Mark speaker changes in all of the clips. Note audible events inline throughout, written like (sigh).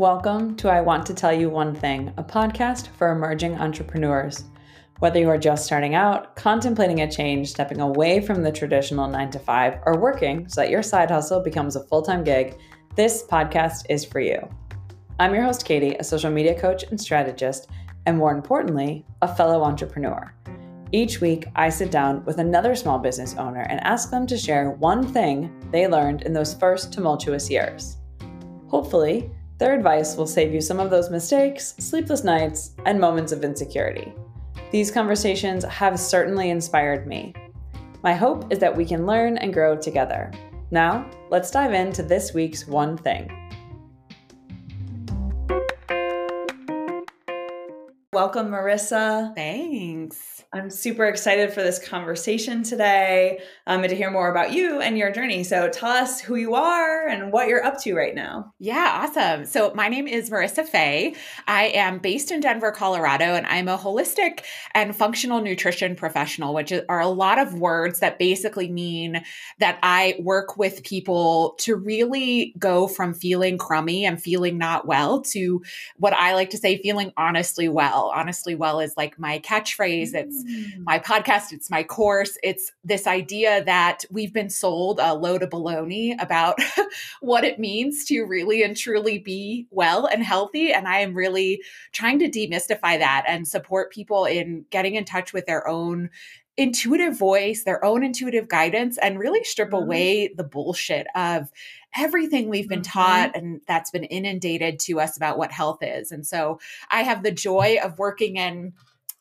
Speaker 1: Welcome to I Want to Tell You One Thing, a podcast for emerging entrepreneurs. Whether you are just starting out, contemplating a change, stepping away from the traditional nine to five, or working so that your side hustle becomes a full time gig, this podcast is for you. I'm your host, Katie, a social media coach and strategist, and more importantly, a fellow entrepreneur. Each week, I sit down with another small business owner and ask them to share one thing they learned in those first tumultuous years. Hopefully, their advice will save you some of those mistakes, sleepless nights, and moments of insecurity. These conversations have certainly inspired me. My hope is that we can learn and grow together. Now, let's dive into this week's one thing. Welcome, Marissa.
Speaker 2: Thanks.
Speaker 1: I'm super excited for this conversation today um, and to hear more about you and your journey. So tell us who you are and what you're up to right now.
Speaker 2: Yeah, awesome. So my name is Marissa Fay. I am based in Denver, Colorado, and I'm a holistic and functional nutrition professional, which are a lot of words that basically mean that I work with people to really go from feeling crummy and feeling not well to what I like to say, feeling honestly well. Honestly well is like my catchphrase. It's mm. my podcast, it's my course. It's this idea that we've been sold a load of baloney about (laughs) what it means to really and truly be well and healthy. And I am really trying to demystify that and support people in getting in touch with their own intuitive voice, their own intuitive guidance, and really strip mm-hmm. away the bullshit of everything we've been mm-hmm. taught and that's been inundated to us about what health is. And so I have the joy of working in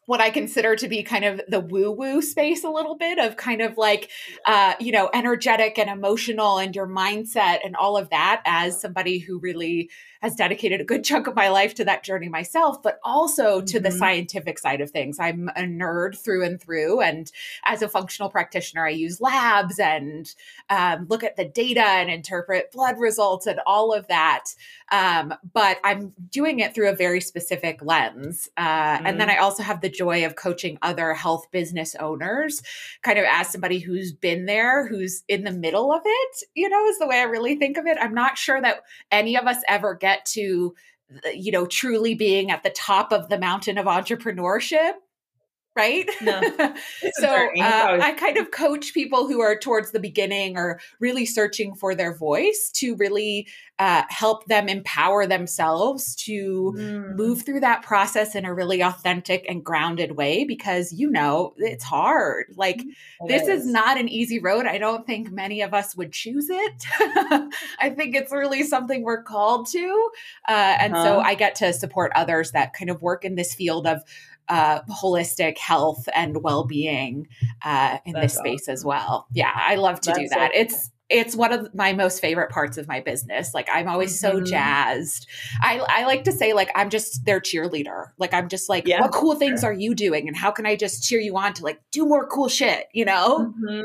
Speaker 2: what I consider to be kind of the woo woo space a little bit of kind of like, uh, you know, energetic and emotional and your mindset and all of that as somebody who really has dedicated a good chunk of my life to that journey myself, but also to mm-hmm. the scientific side of things. I'm a nerd through and through. And as a functional practitioner, I use labs and um, look at the data and interpret blood results and all of that. Um, but I'm doing it through a very specific lens. Uh, mm-hmm. And then mm-hmm. I also have the joy of coaching other health business owners, kind of as somebody who's been there, who's in the middle of it, you know, is the way I really think of it. I'm not sure that any of us ever get get to uh, you know truly being at the top of the mountain of entrepreneurship right? No. (laughs) so uh, I kind of coach people who are towards the beginning or really searching for their voice to really uh, help them empower themselves to mm. move through that process in a really authentic and grounded way because you know it's hard. Like it this is. is not an easy road. I don't think many of us would choose it. (laughs) I think it's really something we're called to, uh, and uh-huh. so I get to support others that kind of work in this field of uh, holistic health and well-being uh, in That's this space awesome. as well. Yeah, I love to That's do that. It's it's one of my most favorite parts of my business. Like I'm always mm-hmm. so jazzed. I, I like to say like I'm just their cheerleader. Like I'm just like, yeah, what cool things are you doing? And how can I just cheer you on to like do more cool shit, you know?
Speaker 1: Mm-hmm.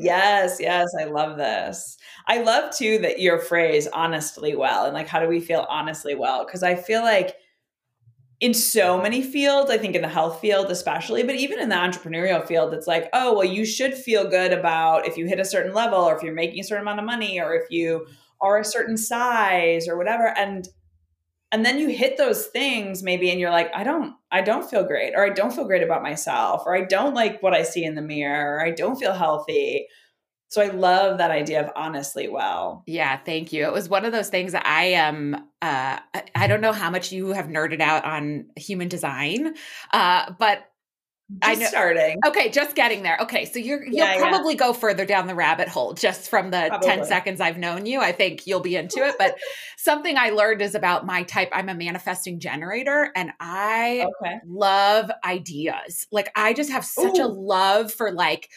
Speaker 1: Yes, yes. I love this. I love too that your phrase honestly well and like how do we feel honestly well? Because I feel like in so many fields, I think in the health field especially, but even in the entrepreneurial field, it's like, oh, well, you should feel good about if you hit a certain level or if you're making a certain amount of money or if you are a certain size or whatever. And and then you hit those things maybe and you're like, I don't, I don't feel great, or I don't feel great about myself, or I don't like what I see in the mirror, or I don't feel healthy so I love that idea of honestly well.
Speaker 2: Yeah, thank you. It was one of those things that I am um, uh I don't know how much you have nerded out on human design. Uh but
Speaker 1: just I know, starting.
Speaker 2: Okay, just getting there. Okay, so you're you'll yeah, probably yeah. go further down the rabbit hole just from the probably. 10 seconds I've known you. I think you'll be into it, but (laughs) something I learned is about my type. I'm a manifesting generator and I okay. love ideas. Like I just have such Ooh. a love for like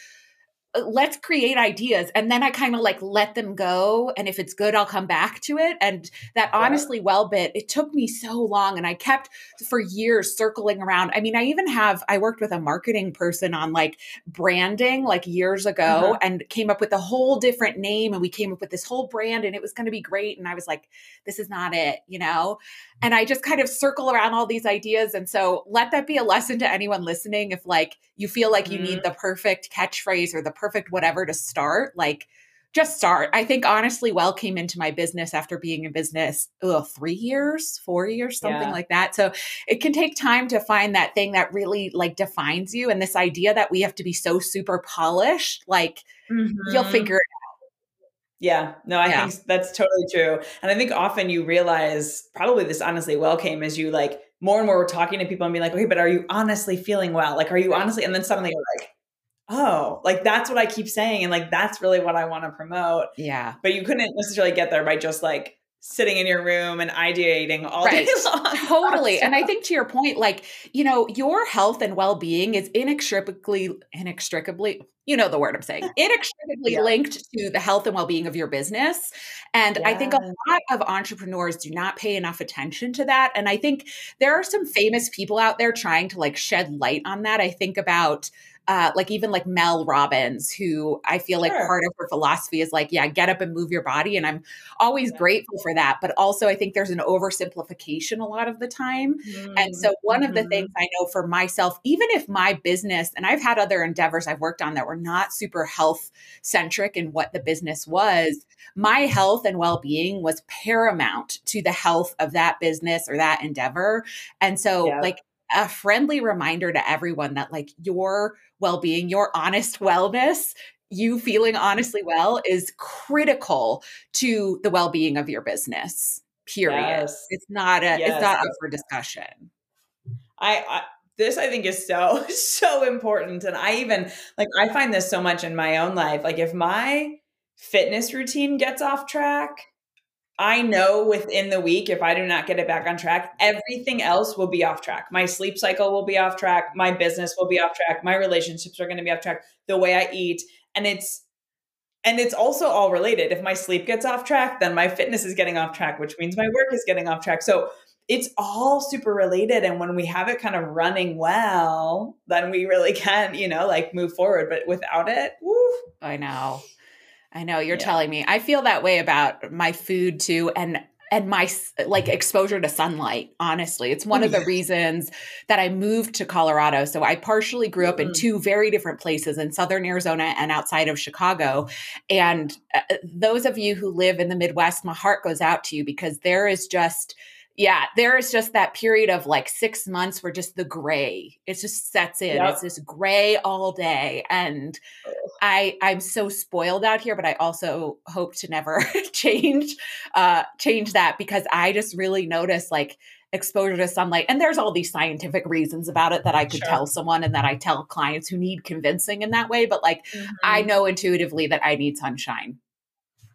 Speaker 2: let's create ideas and then i kind of like let them go and if it's good i'll come back to it and that yeah. honestly well bit it took me so long and i kept for years circling around i mean i even have i worked with a marketing person on like branding like years ago uh-huh. and came up with a whole different name and we came up with this whole brand and it was going to be great and i was like this is not it you know and i just kind of circle around all these ideas and so let that be a lesson to anyone listening if like you feel like you mm-hmm. need the perfect catchphrase or the perfect whatever to start like just start. I think honestly, Well came into my business after being in business ugh, three years, four years, something yeah. like that. So it can take time to find that thing that really like defines you. And this idea that we have to be so super polished, like mm-hmm. you'll figure it out.
Speaker 1: Yeah, no, I yeah. think that's totally true. And I think often you realize probably this honestly well came as you like more and more we're talking to people and being like, okay, but are you honestly feeling well? Like, are you honestly? And then suddenly you're like, oh, like that's what I keep saying. And like, that's really what I want to promote.
Speaker 2: Yeah.
Speaker 1: But you couldn't necessarily get there by just like sitting in your room and ideating all right. day long. (laughs) (laughs)
Speaker 2: Totally. And I think to your point, like, you know, your health and well being is inextricably, inextricably, you know the word I'm saying, (laughs) inextricably yeah. linked to the health and well being of your business. And yeah. I think a lot of entrepreneurs do not pay enough attention to that. And I think there are some famous people out there trying to like shed light on that. I think about, uh, like even like Mel Robbins, who I feel sure. like part of her philosophy is like, yeah, get up and move your body. And I'm always yeah. grateful for that. But also, I think there's an oversimplification a lot of the time. Mm-hmm. And so, one mm-hmm. of the mm-hmm. things I know for myself, even if my business, and I've had other endeavors I've worked on that were not super health centric in what the business was, my health and well being was paramount to the health of that business or that endeavor. And so, yeah. like, a friendly reminder to everyone that like your well-being your honest wellness you feeling honestly well is critical to the well-being of your business period yes. it's not a yes. it's not up for discussion
Speaker 1: I, I this I think is so (laughs) so important and I even like I find this so much in my own life like if my fitness routine gets off track I know within the week, if I do not get it back on track, everything else will be off track. My sleep cycle will be off track. My business will be off track. My relationships are going to be off track. The way I eat. And it's, and it's also all related. If my sleep gets off track, then my fitness is getting off track, which means my work is getting off track. So it's all super related. And when we have it kind of running well, then we really can, you know, like move forward. But without it, woo.
Speaker 2: I know. I know you're yeah. telling me. I feel that way about my food too and and my like exposure to sunlight honestly it's one of the reasons that i moved to colorado so i partially grew up in mm. two very different places in southern arizona and outside of chicago and uh, those of you who live in the midwest my heart goes out to you because there is just yeah, there is just that period of like six months where just the gray, it just sets in. Yep. It's this gray all day. And I I'm so spoiled out here, but I also hope to never (laughs) change uh change that because I just really notice like exposure to sunlight. And there's all these scientific reasons about it that I could sure. tell someone and that I tell clients who need convincing in that way. But like mm-hmm. I know intuitively that I need sunshine.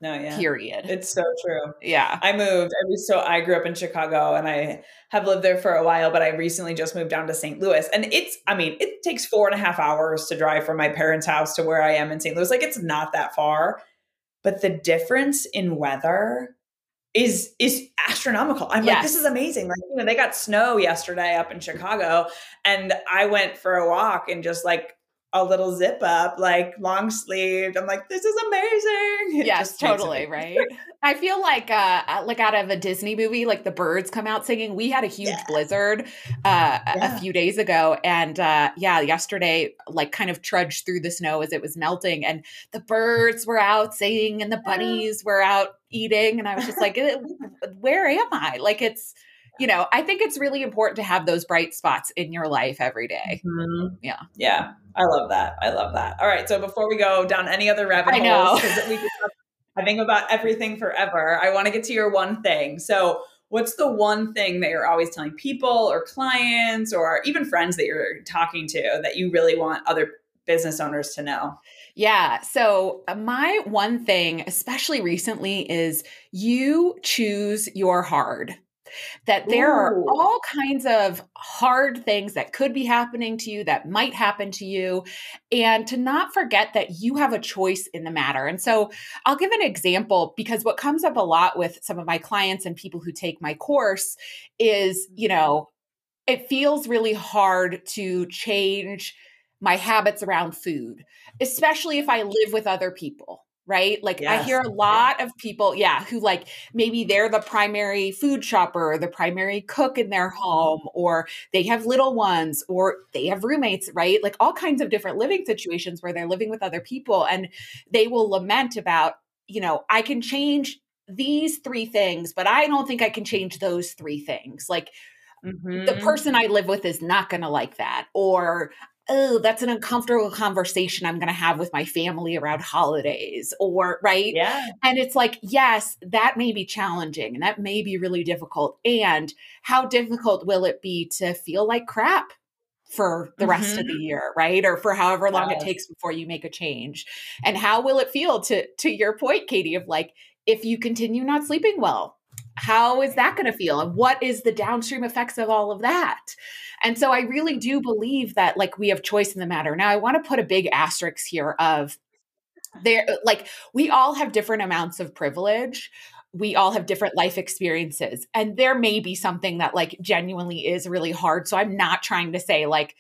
Speaker 1: No, yeah.
Speaker 2: Period.
Speaker 1: It's so true.
Speaker 2: Yeah.
Speaker 1: I moved. I was so I grew up in Chicago and I have lived there for a while, but I recently just moved down to St. Louis. And it's, I mean, it takes four and a half hours to drive from my parents' house to where I am in St. Louis. Like it's not that far. But the difference in weather is is astronomical. I'm yes. like, this is amazing. Like, you know, they got snow yesterday up in Chicago. And I went for a walk and just like a little zip up, like long sleeved. I'm like, this is amazing. (laughs)
Speaker 2: It yes, totally, (laughs) right? I feel like uh, uh like out of a Disney movie, like the birds come out singing. We had a huge yeah. blizzard uh yeah. a few days ago. And uh yeah, yesterday, like kind of trudged through the snow as it was melting, and the birds were out singing and the bunnies were out eating. And I was just like, (laughs) where am I? Like it's you know, I think it's really important to have those bright spots in your life every day.
Speaker 1: Mm-hmm.
Speaker 2: Yeah.
Speaker 1: Yeah. I love that. I love that. All right. So before we go down any other rabbit I holes, we I think about everything forever. I want to get to your one thing. So what's the one thing that you're always telling people or clients or even friends that you're talking to that you really want other business owners to know?
Speaker 2: Yeah. So, uh, my one thing, especially recently, is you choose your hard that there Ooh. are all kinds of hard things that could be happening to you that might happen to you and to not forget that you have a choice in the matter and so i'll give an example because what comes up a lot with some of my clients and people who take my course is you mm-hmm. know it feels really hard to change my habits around food especially if i live with other people right? Like yes. I hear a lot of people, yeah, who like maybe they're the primary food shopper or the primary cook in their home, or they have little ones, or they have roommates, right? Like all kinds of different living situations where they're living with other people and they will lament about you know, I can change these three things, but I don't think I can change those three things. Like mm-hmm. the person I live with is not going to like that. Or, oh, that's an uncomfortable conversation I'm going to have with my family around holidays. Or, right?
Speaker 1: Yeah.
Speaker 2: And it's like, yes, that may be challenging and that may be really difficult. And how difficult will it be to feel like crap? for the rest mm-hmm. of the mm-hmm. year right or for however long yes. it takes before you make a change and how will it feel to to your point katie of like if you continue not sleeping well how is that going to feel? And what is the downstream effects of all of that? And so i really do believe that like we have choice in the matter. Now i want to put a big asterisk here of there like we all have different amounts of privilege. We all have different life experiences. And there may be something that like genuinely is really hard. So i'm not trying to say like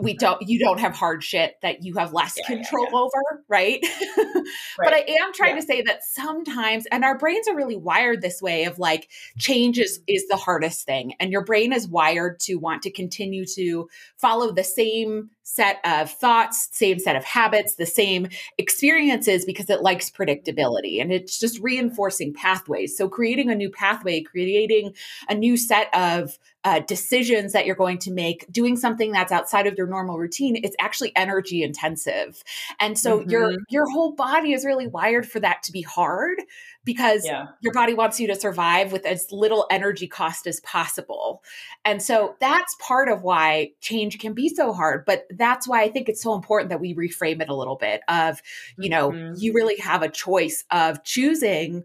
Speaker 2: we don't you don't have hard shit that you have less yeah, control yeah, yeah. over right? (laughs) right? but i am trying to say that sometimes and our brains are really wired this way of like change is is the hardest thing and your brain is wired to want to continue to follow the same set of thoughts same set of habits the same experiences because it likes predictability and it's just reinforcing pathways so creating a new pathway creating a new set of uh, decisions that you're going to make, doing something that's outside of your normal routine, it's actually energy intensive. And so mm-hmm. your your whole body is really wired for that to be hard because yeah. your body wants you to survive with as little energy cost as possible. And so that's part of why change can be so hard, but that's why I think it's so important that we reframe it a little bit of, you know, mm-hmm. you really have a choice of choosing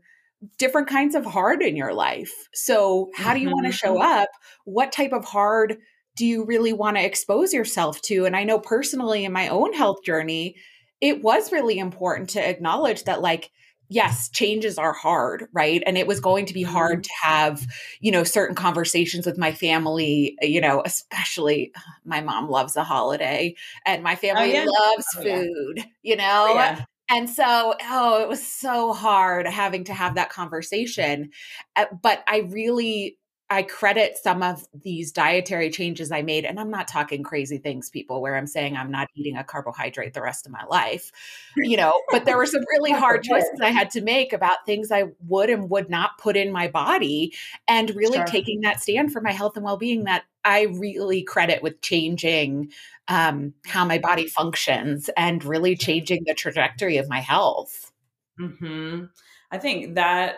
Speaker 2: different kinds of hard in your life. So, how do you want to show mm-hmm. up? What type of hard do you really want to expose yourself to? And I know personally in my own health journey, it was really important to acknowledge that, like, yes, changes are hard, right? And it was going to be hard mm-hmm. to have, you know, certain conversations with my family, you know, especially my mom loves a holiday and my oh, family oh, yeah. loves oh, food, yeah. you oh, know? Yeah. And so, oh, it was so hard having to have that conversation. Uh, but I really, I credit some of these dietary changes I made. And I'm not talking crazy things, people, where I'm saying I'm not eating a carbohydrate the rest of my life, you know, but there were some (laughs) really hard choices I had to make about things I would and would not put in my body. And really sure. taking that stand for my health and well being that I really credit with changing um, how my body functions and really changing the trajectory of my health.
Speaker 1: Mm-hmm. I think that,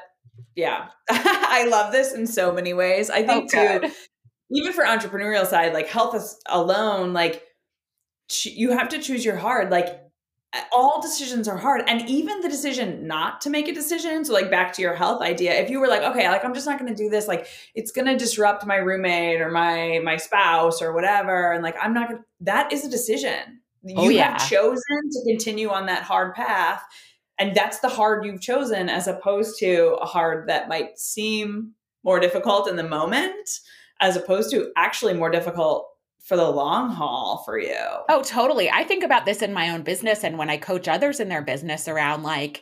Speaker 1: yeah, (laughs) I love this in so many ways. I think oh, too, even for entrepreneurial side, like health is alone, like you have to choose your hard. Like all decisions are hard and even the decision not to make a decision so like back to your health idea if you were like okay like i'm just not going to do this like it's going to disrupt my roommate or my my spouse or whatever and like i'm not going to that is a decision oh, you yeah. have chosen to continue on that hard path and that's the hard you've chosen as opposed to a hard that might seem more difficult in the moment as opposed to actually more difficult for the long haul for you.
Speaker 2: Oh, totally. I think about this in my own business and when I coach others in their business around like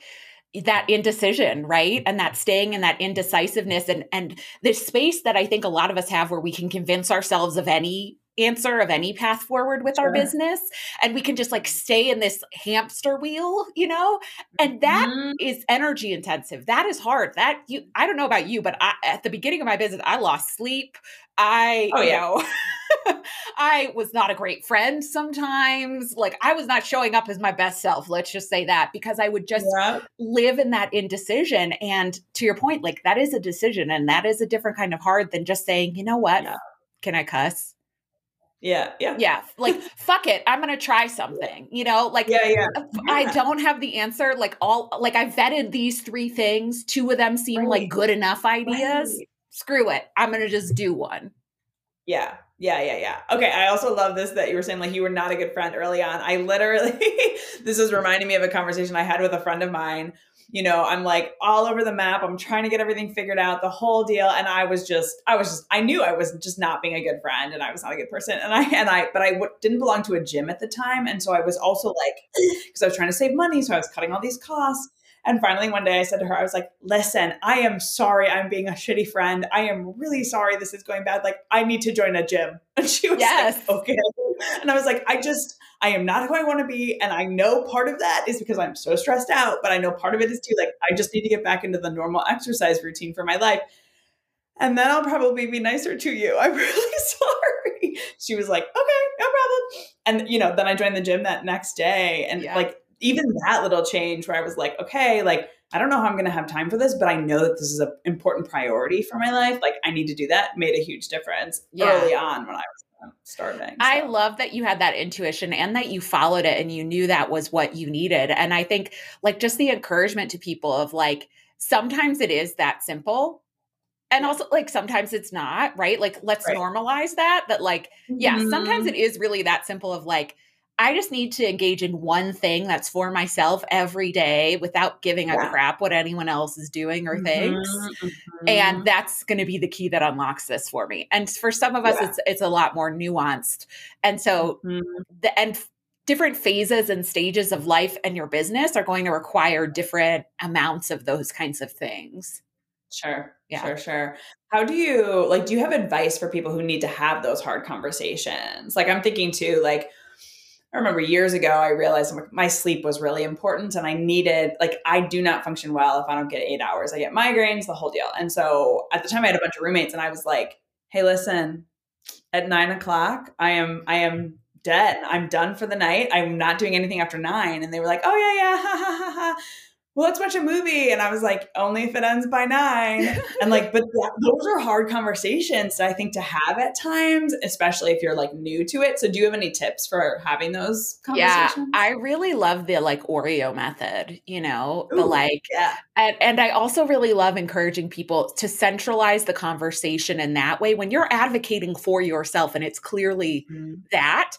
Speaker 2: that indecision, right? And that staying in that indecisiveness and and this space that I think a lot of us have where we can convince ourselves of any answer of any path forward with sure. our business and we can just like stay in this hamster wheel you know and that mm-hmm. is energy intensive that is hard that you i don't know about you but I, at the beginning of my business i lost sleep i oh, you yeah. know (laughs) I was not a great friend sometimes. Like I was not showing up as my best self. Let's just say that because I would just yeah. live in that indecision. And to your point, like that is a decision and that is a different kind of hard than just saying, you know what? Yeah. Can I cuss?
Speaker 1: Yeah, yeah.
Speaker 2: Yeah. Like, (laughs) fuck it. I'm gonna try something. You know, like
Speaker 1: yeah, yeah. (laughs)
Speaker 2: I don't have the answer. Like all like I vetted these three things. Two of them seem right. like good enough ideas. Right. Screw it. I'm gonna just do one.
Speaker 1: Yeah. Yeah, yeah, yeah. Okay, I also love this that you were saying like you were not a good friend early on. I literally (laughs) this is reminding me of a conversation I had with a friend of mine. You know, I'm like all over the map. I'm trying to get everything figured out, the whole deal, and I was just I was just I knew I was just not being a good friend and I was not a good person. And I and I but I w- didn't belong to a gym at the time, and so I was also like (laughs) because I was trying to save money, so I was cutting all these costs. And finally, one day I said to her, I was like, listen, I am sorry I'm being a shitty friend. I am really sorry this is going bad. Like, I need to join a gym. (laughs) And she was yes. like, okay. And I was like, I just, I am not who I want to be. And I know part of that is because I'm so stressed out, but I know part of it is too, like, I just need to get back into the normal exercise routine for my life. And then I'll probably be nicer to you. I'm (laughs) really sorry. She was like, okay, no problem. And, you know, then I joined the gym that next day. And yeah. like, even that little change where I was like, okay, like, I don't know how I'm going to have time for this, but I know that this is an important priority for my life. Like, I need to do that made a huge difference yeah. early on when I was starting. So.
Speaker 2: I love that you had that intuition and that you followed it and you knew that was what you needed. And I think, like, just the encouragement to people of like, sometimes it is that simple. And also, like, sometimes it's not, right? Like, let's right. normalize that. That, like, yeah, mm-hmm. sometimes it is really that simple of like, I just need to engage in one thing that's for myself every day without giving yeah. a crap what anyone else is doing or mm-hmm, thinks. Mm-hmm. And that's going to be the key that unlocks this for me. And for some of us yeah. it's it's a lot more nuanced. And so mm-hmm. the and different phases and stages of life and your business are going to require different amounts of those kinds of things.
Speaker 1: Sure. Yeah. Sure, sure. How do you like do you have advice for people who need to have those hard conversations? Like I'm thinking too like I remember years ago, I realized my sleep was really important and I needed, like, I do not function well if I don't get eight hours. I get migraines, the whole deal. And so at the time, I had a bunch of roommates and I was like, hey, listen, at nine o'clock, I am, I am dead. I'm done for the night. I'm not doing anything after nine. And they were like, oh, yeah, yeah, ha, ha, ha, ha well, let's watch a movie. And I was like, only if it ends by nine. (laughs) and like, but that, those are hard conversations I think to have at times, especially if you're like new to it. So do you have any tips for having those conversations?
Speaker 2: Yeah, I really love the like Oreo method, you know, Ooh, the like, yeah. And, and I also really love encouraging people to centralize the conversation in that way when you're advocating for yourself and it's clearly mm-hmm. that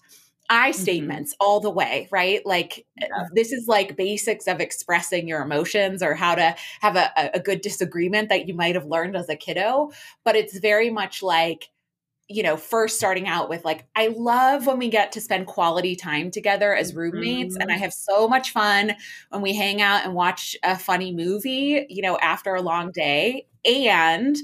Speaker 2: I mm-hmm. statements mm-hmm. all the way, right? Like uh, yeah. this is like basics of expressing your emotions or how to have a, a good disagreement that you might have learned as a kiddo. But it's very much like, you know, first starting out with like, I love when we get to spend quality time together as roommates. Mm-hmm. And I mm-hmm. have so much fun when we hang out and watch a funny movie, you know, after a long day. And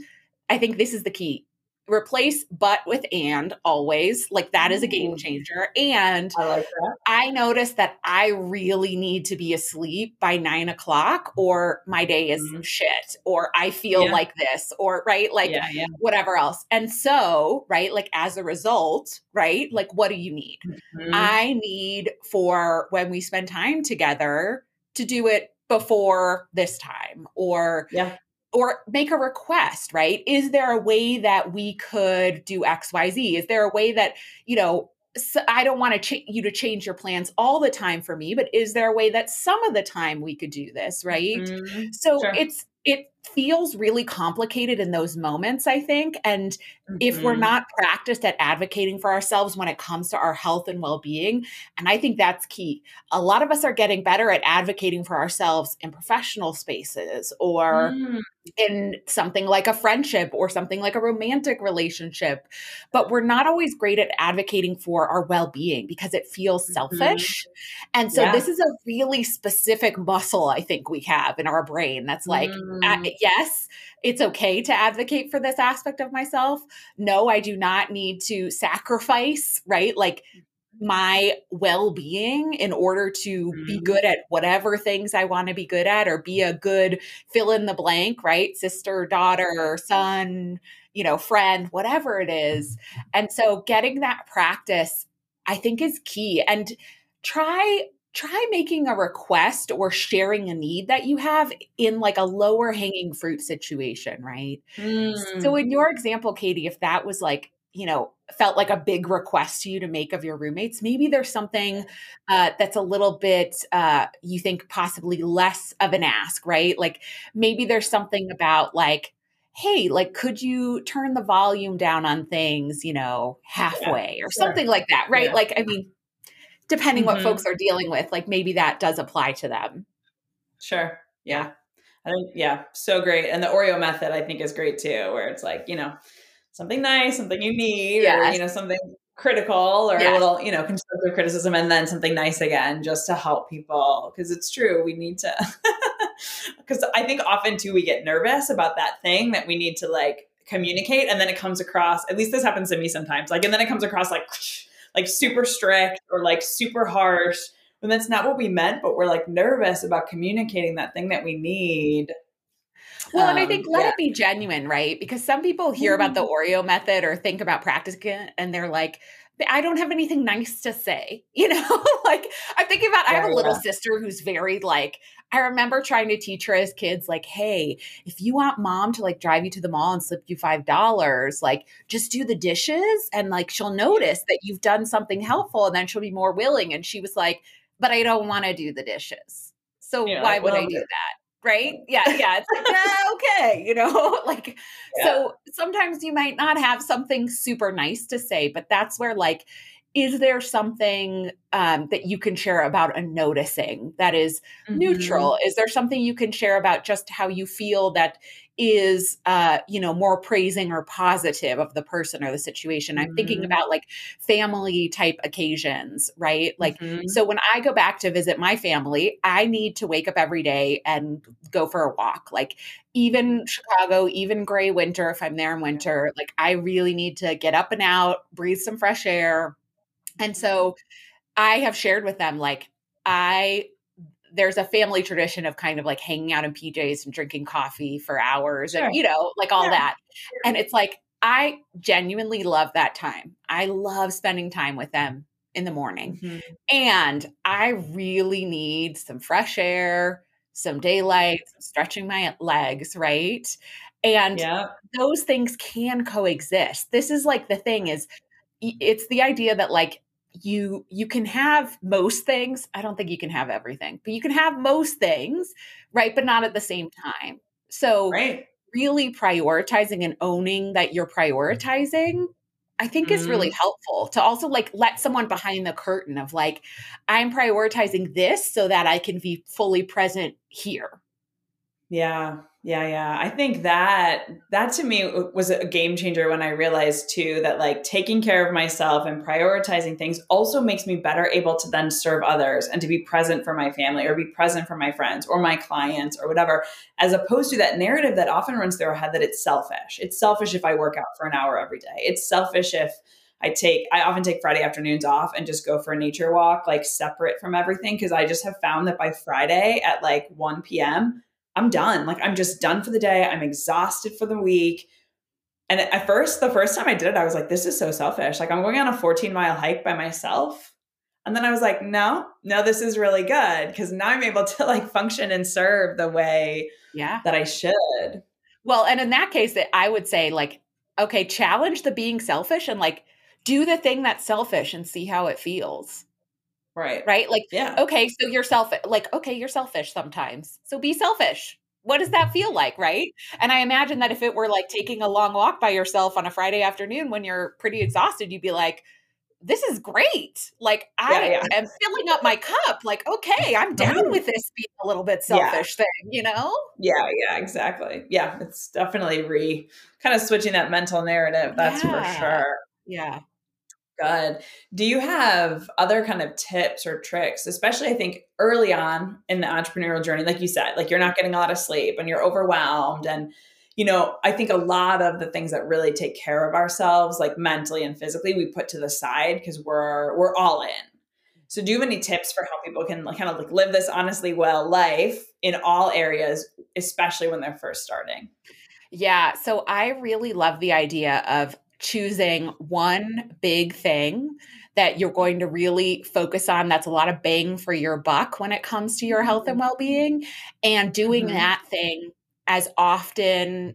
Speaker 2: I think this is the key replace but with and always like that is a game changer and
Speaker 1: i like that
Speaker 2: i noticed that i really need to be asleep by nine o'clock or my day is mm-hmm. shit or i feel yeah. like this or right like yeah, yeah. whatever else and so right like as a result right like what do you need mm-hmm. i need for when we spend time together to do it before this time or
Speaker 1: yeah
Speaker 2: or make a request, right? Is there a way that we could do XYZ? Is there a way that, you know, so I don't want to ch- you to change your plans all the time for me, but is there a way that some of the time we could do this, right? Mm-hmm. So sure. it's it feels really complicated in those moments, I think. And mm-hmm. if we're mm-hmm. not practiced at advocating for ourselves when it comes to our health and well being, and I think that's key. A lot of us are getting better at advocating for ourselves in professional spaces or mm. In something like a friendship or something like a romantic relationship. But we're not always great at advocating for our well being because it feels mm-hmm. selfish. Mm-hmm. And so yeah. this is a really specific muscle I think we have in our brain that's like, mm yes, it's okay to advocate for this aspect of myself. No, I do not need to sacrifice, right? Like my well being in order to mm-hmm. be good at whatever things I want to be good at or be a good fill in the blank, right? Sister, daughter, son, you know, friend, whatever it is. And so getting that practice, I think, is key. And try try making a request or sharing a need that you have in like a lower hanging fruit situation, right? Mm. So in your example, Katie, if that was like, you know, felt like a big request to you to make of your roommates, maybe there's something uh, that's a little bit, uh, you think possibly less of an ask, right? Like maybe there's something about like, hey, like, could you turn the volume down on things, you know, halfway yeah, or sure. something like that, right? Yeah. Like, I mean, depending mm-hmm. what folks are dealing with, like maybe that does apply to them.
Speaker 1: Sure. Yeah. I think, yeah, so great. And the Oreo method, I think, is great too, where it's like, you know, something nice, something you need, yes. or, you know, something critical or yes. a little, you know, constructive criticism, and then something nice again, just to help people. Because it's true, we need to (laughs) because I think often too we get nervous about that thing that we need to like communicate, and then it comes across. At least this happens to me sometimes. Like, and then it comes across like (sniffs) like super strict or like super harsh. And that's not what we meant, but we're like nervous about communicating that thing that we need.
Speaker 2: Well, um, and I think um, let yeah. it be genuine, right? Because some people hear about the mm-hmm. Oreo method or think about practicing it and they're like, I don't have anything nice to say. (laughs) You know, like I'm thinking about, I have a little yeah. sister who's very like, I remember trying to teach her as kids, like, hey, if you want mom to like drive you to the mall and slip you $5, like just do the dishes and like she'll notice that you've done something helpful and then she'll be more willing. And she was like, but I don't want to do the dishes. So yeah, why would I do that? Right? Yeah, yeah. It's like, yeah, okay, you know, (laughs) like yeah. so sometimes you might not have something super nice to say, but that's where like is there something um, that you can share about a noticing that is mm-hmm. neutral? Is there something you can share about just how you feel that is uh you know more praising or positive of the person or the situation. I'm mm-hmm. thinking about like family type occasions right? Like mm-hmm. so when i go back to visit my family i need to wake up every day and go for a walk. Like even chicago even gray winter if i'm there in winter like i really need to get up and out breathe some fresh air. And so i have shared with them like i there's a family tradition of kind of like hanging out in PJs and drinking coffee for hours sure. and you know like all yeah. that and it's like I genuinely love that time. I love spending time with them in the morning. Mm-hmm. And I really need some fresh air, some daylight, some stretching my legs, right? And yeah. those things can coexist. This is like the thing is it's the idea that like you you can have most things i don't think you can have everything but you can have most things right but not at the same time so
Speaker 1: right.
Speaker 2: really prioritizing and owning that you're prioritizing i think mm-hmm. is really mm-hmm. helpful to also like let someone behind the curtain of like i'm prioritizing this so that i can be fully present here
Speaker 1: yeah yeah, yeah. I think that that to me was a game changer when I realized too that like taking care of myself and prioritizing things also makes me better able to then serve others and to be present for my family or be present for my friends or my clients or whatever, as opposed to that narrative that often runs through our head that it's selfish. It's selfish if I work out for an hour every day. It's selfish if I take I often take Friday afternoons off and just go for a nature walk like separate from everything because I just have found that by Friday at like 1 p.m. I'm done. Like I'm just done for the day. I'm exhausted for the week. And at first, the first time I did it, I was like, this is so selfish. Like I'm going on a 14 mile hike by myself. And then I was like, no, no, this is really good because now I'm able to like function and serve the way
Speaker 2: yeah.
Speaker 1: that I should.
Speaker 2: Well, and in that case, that I would say like, okay, challenge the being selfish and like do the thing that's selfish and see how it feels.
Speaker 1: Right.
Speaker 2: Right? Like, yeah. okay, so you're selfish. Like, okay, you're selfish sometimes. So be selfish. What does that feel like? Right. And I imagine that if it were like taking a long walk by yourself on a Friday afternoon when you're pretty exhausted, you'd be like, this is great. Like I yeah, yeah. am filling up my cup. Like, okay, I'm (laughs) down mm-hmm. with this being a little bit selfish yeah. thing, you know?
Speaker 1: Yeah, yeah, exactly. Yeah, it's definitely re kind of switching that mental narrative. That's for sure.
Speaker 2: Yeah.
Speaker 1: Good. Do you have other kind of tips or tricks, especially I think early on in the entrepreneurial journey, like you said, like you're not getting a lot of sleep and you're overwhelmed. And, you know, I think a lot of the things that really take care of ourselves, like mentally and physically, we put to the side because we're we're all in. So do you have any tips for how people can like, kind of like live this honestly well life in all areas, especially when they're first starting?
Speaker 2: Yeah. So I really love the idea of choosing one big thing that you're going to really focus on that's a lot of bang for your buck when it comes to your health and mm-hmm. well-being and doing mm-hmm. that thing as often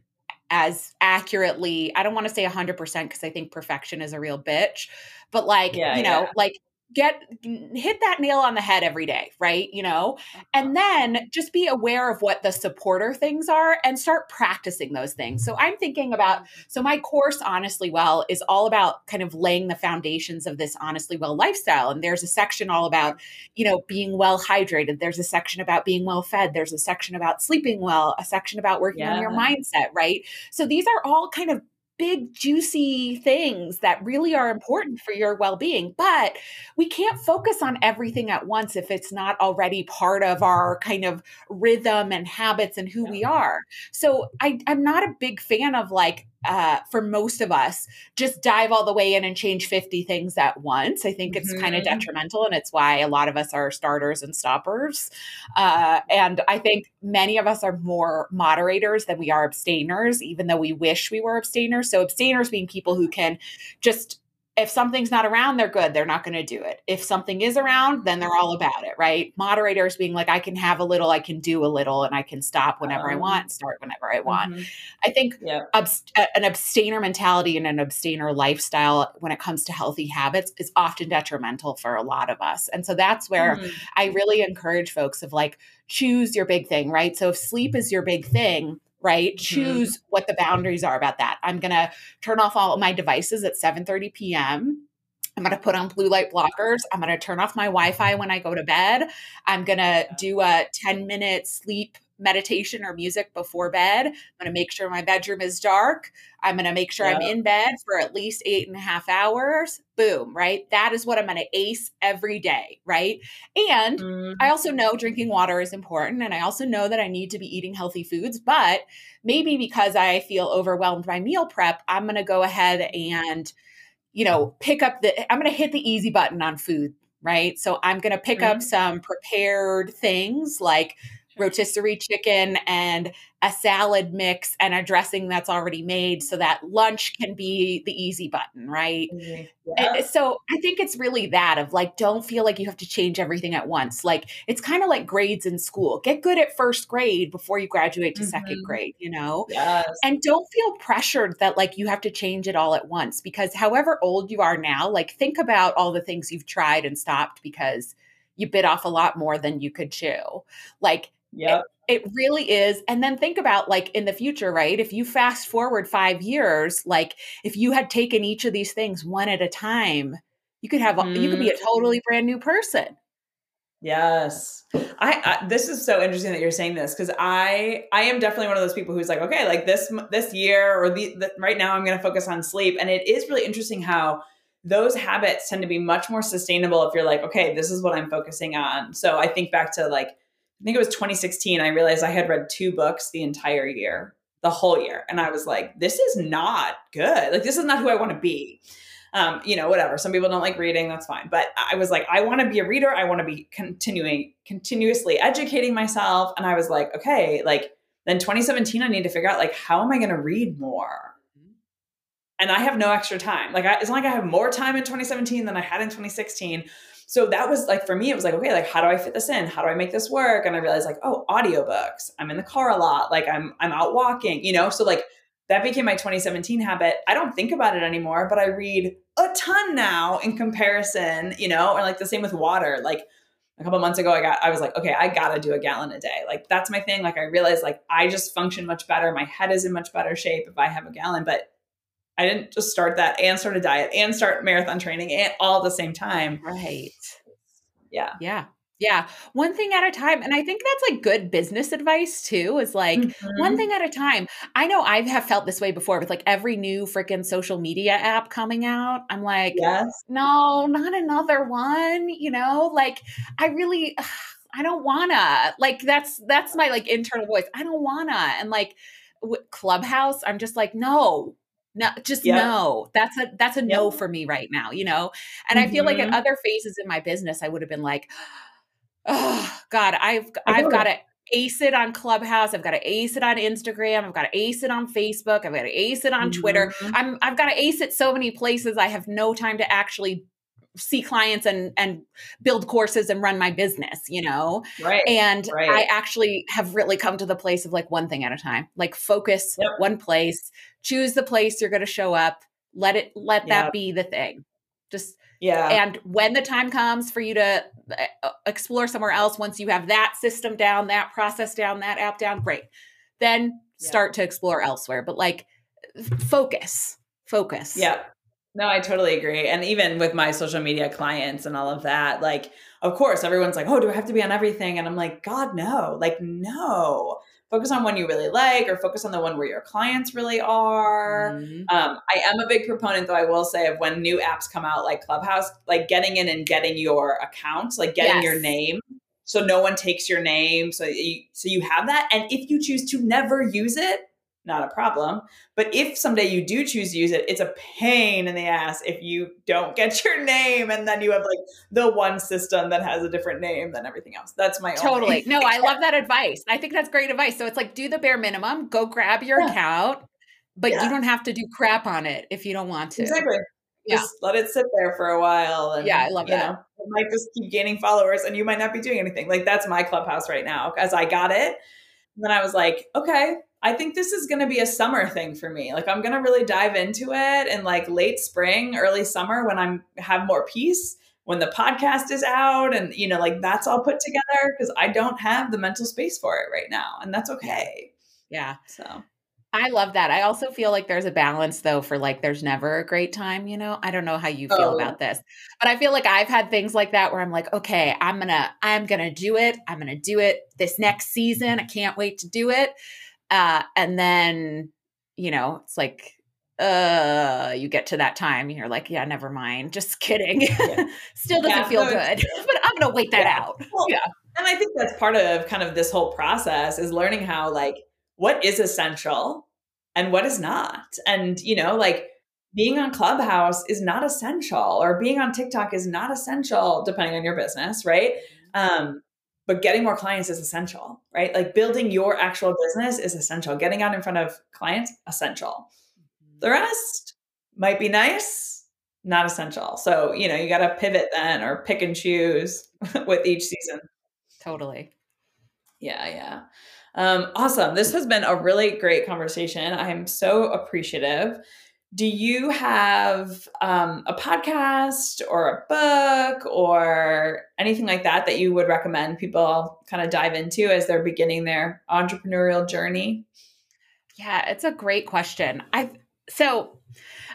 Speaker 2: as accurately i don't want to say 100% because i think perfection is a real bitch but like yeah, you know yeah. like get hit that nail on the head every day right you know? And uh-huh. then just be aware of what the supporter things are and start practicing those things. So i'm thinking about mm-hmm. so my course honestly well is all about kind of laying the foundations of this honestly well lifestyle. And there's a section all about you know being well hydrated. There's a section about being well fed. There's a section about sleeping well. A section about working yeah. on your mindset right? So these are all kind of big juicy things that really are important for your well-being but we can't focus on everything at once if it's not already part of our kind of rhythm and habits and who we are. So I, i'm not a big fan of like uh, for most of us, just dive all the way in and change 50 things at once. I think it's mm-hmm. kind of detrimental, and it's why a lot of us are starters and stoppers. Uh, and I think many of us are more moderators than we are abstainers, even though we wish we were abstainers. So, abstainers being people who can just if something's not around, they're good. They're not going to do it. If something is around, then they're all about it, right? Moderators being like, I can have a little, I can do a little, and I can stop whenever um, I want, start whenever I want. Mm-hmm. I think yeah. abst- an abstainer mentality and an abstainer lifestyle when it comes to healthy habits is often detrimental for a lot of us. And so that's where mm-hmm. I really encourage folks of like, choose your big thing, right? So if sleep is your big thing, right mm-hmm. choose what the boundaries are about that i'm going to turn off all of my devices at 7:30 p.m. I'm going to put on blue light blockers. I'm going to turn off my Wi Fi when I go to bed. I'm going to do a 10 minute sleep meditation or music before bed. I'm going to make sure my bedroom is dark. I'm going to make sure I'm in bed for at least eight and a half hours. Boom, right? That is what I'm going to ace every day, right? And mm. I also know drinking water is important. And I also know that I need to be eating healthy foods. But maybe because I feel overwhelmed by meal prep, I'm going to go ahead and you know, pick up the, I'm going to hit the easy button on food, right? So I'm going to pick mm-hmm. up some prepared things like rotisserie chicken and a salad mix and a dressing that's already made so that lunch can be the easy button, right? Mm-hmm. Yeah. so I think it's really that of like, don't feel like you have to change everything at once. Like, it's kind of like grades in school. Get good at first grade before you graduate to mm-hmm. second grade, you know? Yes. And don't feel pressured that like you have to change it all at once because however old you are now, like, think about all the things you've tried and stopped because you bit off a lot more than you could chew. Like,
Speaker 1: yeah.
Speaker 2: It, it really is. And then think about like in the future, right? If you fast forward five years, like if you had taken each of these things one at a time, you could have, mm. you could be a totally brand new person.
Speaker 1: Yes. I, I, this is so interesting that you're saying this cuz I I am definitely one of those people who's like okay, like this this year or the, the right now I'm going to focus on sleep and it is really interesting how those habits tend to be much more sustainable if you're like okay, this is what I'm focusing on. So I think back to like I think it was 2016, I realized I had read two books the entire year, the whole year. And I was like, this is not good. Like, this is not who I want to be. Um, you know, whatever. Some people don't like reading, that's fine. But I was like, I want to be a reader. I want to be continuing, continuously educating myself. And I was like, okay, like then 2017, I need to figure out like, how am I going to read more? And I have no extra time. Like, I, it's not like I have more time in 2017 than I had in 2016 so that was like for me it was like okay like how do i fit this in? How do i make this work? And i realized like oh audiobooks. I'm in the car a lot. Like i'm i'm out walking you know? So like that became my 2017 habit. I don't think about it anymore but i read a ton now in comparison you know? Or like the same with water. Like a couple months ago i got i was like okay i gotta do a gallon a day. Like that's my thing. Like i realized like i just function much better. My head is in much better shape if i have a gallon. But I didn't just start that and start a diet and start marathon training and all at the same time.
Speaker 2: Right.
Speaker 1: Yeah.
Speaker 2: Yeah. Yeah. One thing at a time. And I think that's like good business advice too, is like mm-hmm. one thing at a time. I know I have felt this way before with like every new freaking social media app coming out. I'm like, yes. no, not another one. You know, like I really, (sighs) I don't wanna. Like that's, that's my like internal voice. I don't wanna. And like, Clubhouse, I'm just like, no, no just yep. no that's a that's a yep. no for me right now you know and mm-hmm. i feel like at mm-hmm. other phases in my business i would have been like oh god i've i've got to ace it on clubhouse i've got to ace it on instagram i've got to ace it on facebook i've got to ace it on mm-hmm. twitter i'm i've got to ace it so many places i have no time to actually see clients and and build courses and run my business you know?
Speaker 1: Right
Speaker 2: and
Speaker 1: right.
Speaker 2: i actually have really come to the place of like one thing at a time like focus yep. one place choose the place you're going to show up let it let yep. that be the thing. Just
Speaker 1: yeah.
Speaker 2: and when the time comes for you to uh, explore somewhere else once you have that system down that process down that app down great. Then start to explore elsewhere but like focus focus.
Speaker 1: Yeah no, I totally agree. And even with my social media clients and all of that, like, of course, everyone's like, oh, do I have to be on everything? And I'm like, God, no. Like, no. focus on one you really like or focus on the one where your clients really are. Mm-hmm. Um, I am a big proponent, though, I will say, of when new apps come out like Clubhouse, like getting in and getting your account, like getting yes. your name. So no one takes your name. So you, so you have that. And if you choose to never use it, not a problem. But if someday you do choose to use it, it's a pain in the ass if you don't get your name and then you have like the one system that has a different name than everything else. That's my
Speaker 2: totally. no, I (laughs) love that advice. I think that's great advice. So it's like do the bare minimum, go grab your yeah. account, but yeah. you don't have to do crap on it if you don't want to.
Speaker 1: Exactly. Yeah. Just let it sit there for a while. And,
Speaker 2: yeah, I love that. Know,
Speaker 1: it might just keep gaining followers and you might not be doing anything. Like that's my clubhouse right now. As I got it, and then I was like, okay, I think this is going to be a summer thing for me. Like I'm going to really dive into it in like late spring, early summer when I'm have more peace, when the podcast is out and you know like that's all put together because I don't have the mental space for it right now and that's okay.
Speaker 2: Yeah.
Speaker 1: So
Speaker 2: I love that. I also feel like there's a balance though for like there's never a great time, you know. I don't know how you feel oh. about this. But I feel like I've had things like that where I'm like, okay, I'm going to I'm going to do it. I'm going to do it this next season. I can't wait to do it. Uh, and then, you know, it's like, uh, you get to that time, you're like, yeah, never mind. Just kidding. Yeah. (laughs) Still doesn't yeah, feel no, good, (laughs) but I'm going to wait that yeah. out.
Speaker 1: Well, yeah. And I think that's part of kind of this whole process is learning how, like, what is essential and what is not. And, you know, like, being on Clubhouse is not essential, or being on TikTok is not essential, depending on your business, right? Mm-hmm. Um, but getting more clients is essential, right? Like building your actual business is essential. Getting out in front of clients, essential. The mm-hmm. rest might be nice, not essential. So, you know, you got to pivot then or pick and choose (laughs) with each season.
Speaker 2: Totally.
Speaker 1: Yeah, yeah. Um, awesome. This has been a really great conversation. I am so appreciative do you have um, a podcast or a book or anything like that that you would recommend people kind of dive into as they're beginning their entrepreneurial journey?
Speaker 2: Yeah, it's a great question. I so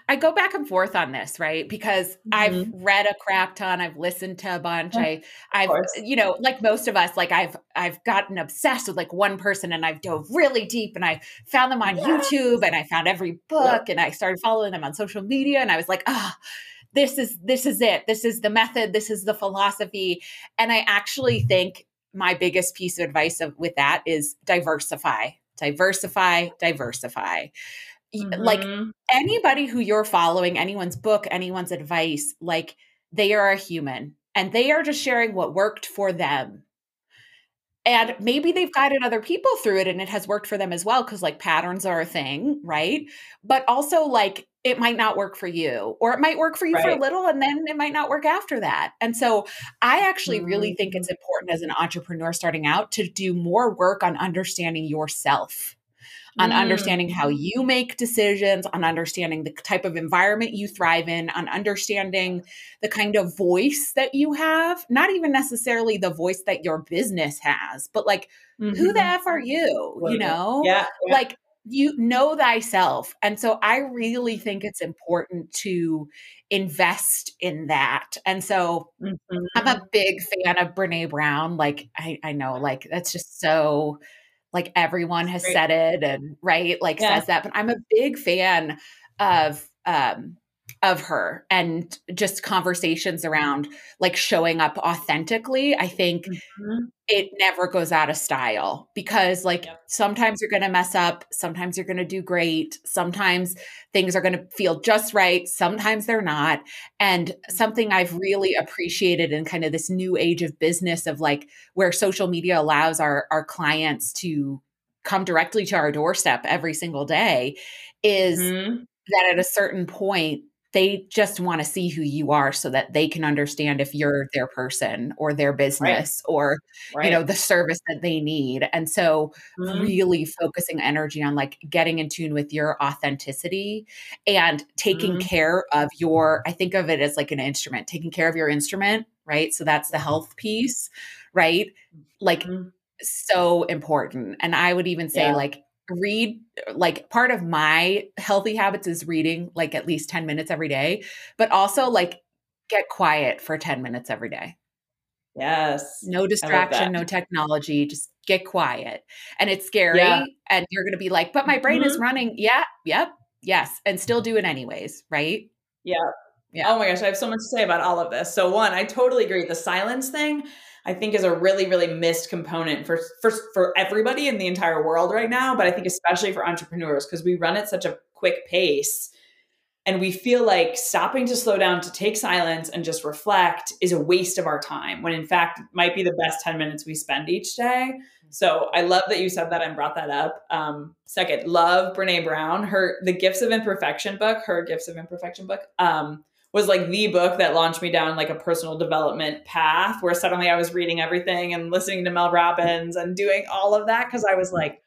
Speaker 2: I go back and forth on this, right? Because mm-hmm. I've read a crap ton, I've listened to a bunch. I I've you know, like most of us, like I've I've gotten obsessed with like one person and I've dove really deep and I found them on YouTube and I found every book and I started following them on social media and I was like, ah, oh, this is this is it. This is the method, this is the philosophy. And I actually mm-hmm. think my biggest piece of advice of, with that is diversify diversify diversify mm-hmm. like anybody who you're following, anyone's book, anyone's advice, like they are a human and they are just sharing what worked for them. And maybe they've guided other people through it and it has worked for them as well because like patterns are a thing, right? But also like it might not work for you or it might work for you right. for a little and then it might not work after that. And so I actually mm-hmm. really think it's important as an entrepreneur starting out to do more work on understanding yourself on mm. understanding how you make decisions, on understanding the type of environment you thrive in, on understanding the kind of voice that you have, not even necessarily the voice that your business has, but like, mm-hmm. who the mm-hmm. F are you? You know?
Speaker 1: Yeah,
Speaker 2: yeah. Like, you know thyself. And so I really think it's important to invest in that. And so mm-hmm. I'm a big fan of Brene Brown. Like, I, I know, like, that's just so like everyone has said it and right like yeah. says that but i'm a big fan of um of her and just conversations around like showing up authentically i think mm-hmm. it never goes out of style because like yep. sometimes you're going to mess up sometimes you're going to do great sometimes things are going to feel just right sometimes they're not and something i've really appreciated in kind of this new age of business of like where social media allows our our clients to come directly to our doorstep every single day is mm-hmm. that at a certain point they just want to see who you are so that they can understand if you're their person or their business right. or right. you know the service that they need and so mm-hmm. really focusing energy on like getting in tune with your authenticity and taking mm-hmm. care of your i think of it as like an instrument taking care of your instrument right so that's the health piece right like mm-hmm. so important and i would even say yeah. like read like part of my healthy habits is reading like at least 10 minutes every day but also like get quiet for 10 minutes every day
Speaker 1: yes
Speaker 2: no distraction no technology just get quiet. And it's scary. Yeah. And you're going to be like, but my brain mm-hmm. is running. Yeah. Yep. Yes. And still do it anyways. Right.
Speaker 1: Yeah. Yeah. Oh my gosh. I have so much to say about all of this. So, one, I totally agree. The silence thing, I think, is a really, really missed component for, for, for everybody in the entire world right now. But I think, especially for entrepreneurs, because we run at such a quick pace and we feel like stopping to slow down to take silence and just reflect is a waste of our time when in fact it might be the best 10 minutes we spend each day so i love that you said that and brought that up um, second love brene brown her the gifts of imperfection book her gifts of imperfection book um, was like the book that launched me down like a personal development path where suddenly i was reading everything and listening to mel robbins and doing all of that because i was like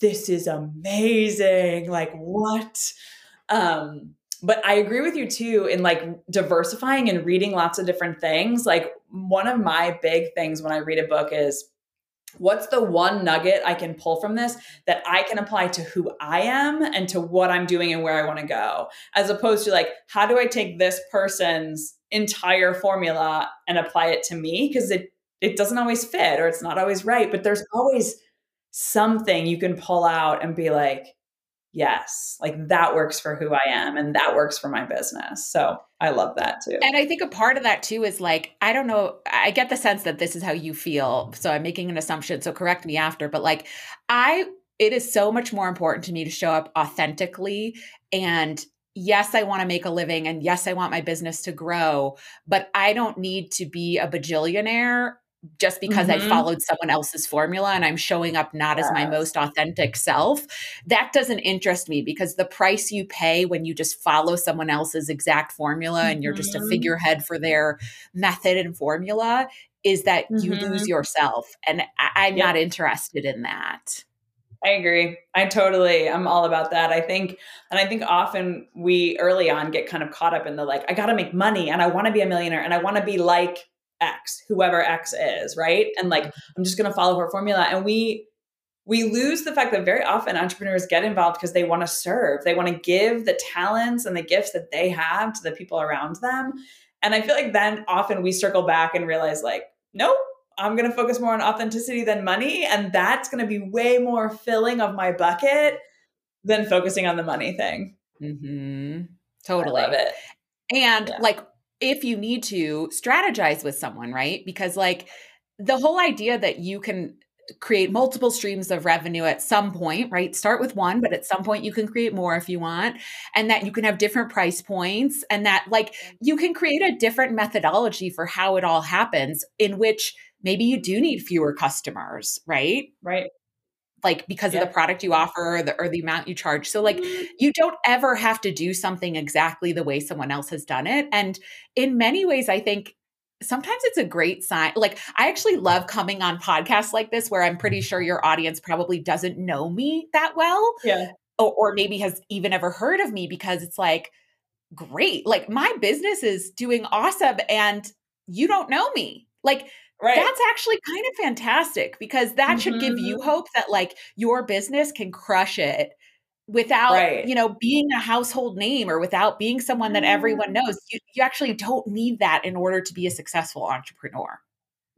Speaker 1: this is amazing like what um, but I agree with you too in like diversifying and reading lots of different things. Like one of my big things when I read a book is what's the one nugget I can pull from this that I can apply to who I am and to what I'm doing and where I want to go, as opposed to like, how do I take this person's entire formula and apply it to me? Because it it doesn't always fit or it's not always right, but there's always something you can pull out and be like, yes, like that works for who I am and that works for my business. So I love that too.
Speaker 2: And I think a part of that too is like, I don't know, I get the sense that this is how you feel. So I'm making an assumption. So correct me after, but like, I, it is so much more important to me to show up authentically and yes, I want to make a living and yes, I want my business to grow, but I don't need to be a bajillionaire just because mm-hmm. I followed someone else's formula and I'm showing up not yes. as my most authentic self, that doesn't interest me because the price you pay when you just follow someone else's exact formula mm-hmm. and you're just a mm-hmm. figurehead for their method and formula is that mm-hmm. you lose yourself. And I- am yep. not interested in that.
Speaker 1: I agree. I totally, I'm all about that. I think, and I think often we early on get kind of caught up in the like, I got to make money and I want to be a millionaire and I want to be like X, whoever X is, right? And like, I'm just going to follow her formula. And we, we lose the fact that very often entrepreneurs get involved because they want to serve. They want to give the talents and the gifts that they have to the people around them. And I feel like then often we circle back and realize, like, nope, I'm going to focus more on authenticity than money. And that's going to be way more filling of my bucket than focusing on the money thing.
Speaker 2: Mm-hmm. Totally. I love it. And yeah. like if you need to strategize with someone, right? Because like the whole idea that you can create multiple streams of revenue at some point, right? Start with one, but at some point you can create more if you want, and that you can have different price points, and that like mm-hmm. you can create a different methodology for how it all happens, in which maybe you do need fewer customers, right?
Speaker 1: Right
Speaker 2: like because yeah. of the product you offer or the, or the amount you charge. So like mm-hmm. you don't ever have to do something exactly the way someone else has done it. And in many ways, I think sometimes it's a great sign. Like I actually love coming on podcasts like this where I'm pretty sure your audience probably doesn't know me that well.
Speaker 1: Yeah.
Speaker 2: Or, or maybe has even ever heard of me because it's like, great. Like my business is doing awesome and you don't know me. Like Right. That's actually kind of fantastic because that mm-hmm. should give you mm-hmm. hope that like your business can crush it without right. you know being a household name or without being someone that everyone mm-hmm. knows you, you actually don't need that in order to be a successful entrepreneur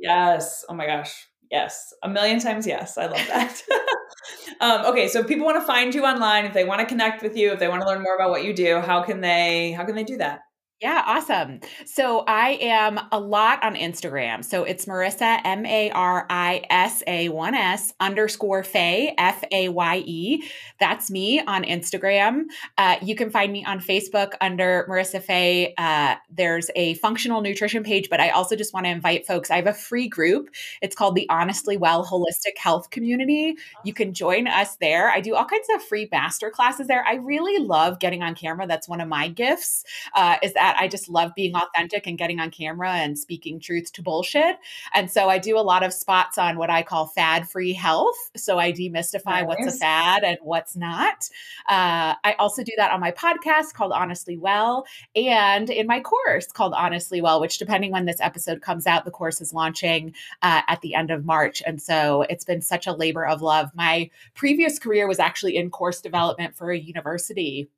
Speaker 1: yes oh my gosh yes a million times yes i love that (laughs) um, okay so if people want to find you online if they want to connect with you if they want to learn more about what you do how can they how can they do that
Speaker 2: yeah, awesome. So I am a lot on Instagram. So it's Marisa, M A R I S A 1 S underscore Faye, F A Y E. That's me on Instagram. Uh, you can find me on Facebook under Marisa Faye. Uh, there's a functional nutrition page, but I also just want to invite folks. I have a free group. It's called the Honestly Well Holistic Health Community. You can join us there. I do all kinds of free master classes there. I really love getting on camera. That's one of my gifts, uh, is that that. I just love being authentic and getting on camera and speaking truth to bullshit. And so I do a lot of spots on what I call fad free health. So I demystify nice. what's a fad and what's not. Uh, I also do that on my podcast called Honestly Well and in my course called Honestly Well, which depending when this episode comes out, the course is launching uh, at the end of March. And so it's been such a labor of love. My previous career was actually in course development for a university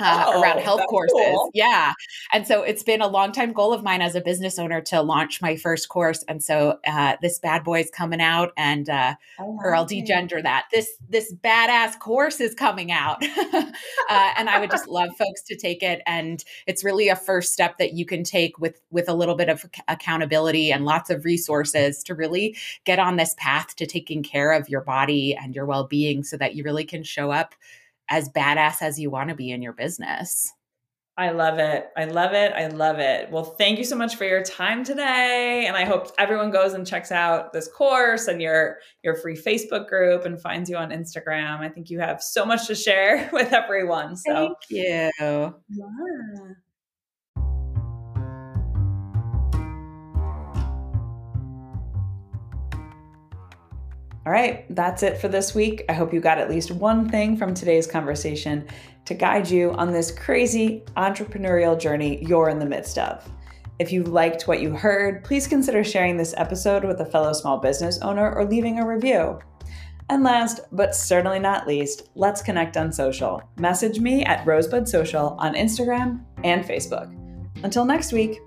Speaker 2: uh, oh, around health courses. Cool. Yeah. And so it's been a long time goal of mine as a business owner to launch my first course. And so uh, this bad boy is coming out and, uh, oh, or I'll degender that this, this badass course is coming out. (laughs) uh, and I would just love folks to take it. And it's really a first step that you can take with, with a little bit of accountability and lots of resources to really get on this path to taking care of your body and your well-being so that you really can show up as badass as you want to be in your business.
Speaker 1: I love it. I love it. I love it. Well, thank you so much for your time today. And I hope everyone goes and checks out this course and your your free Facebook group and finds you on Instagram. I think you have so much to share (laughs) with everyone. So
Speaker 2: thank you. Yeah.
Speaker 1: All right, that's it for this week. I hope you got at least one thing from today's conversation to guide you on this crazy entrepreneurial journey you're in the midst of. If you liked what you heard, please consider sharing this episode with a fellow small business owner or leaving a review. And last, but certainly not least, let's connect on social. Message me at Rosebud Social on Instagram and Facebook. Until next week.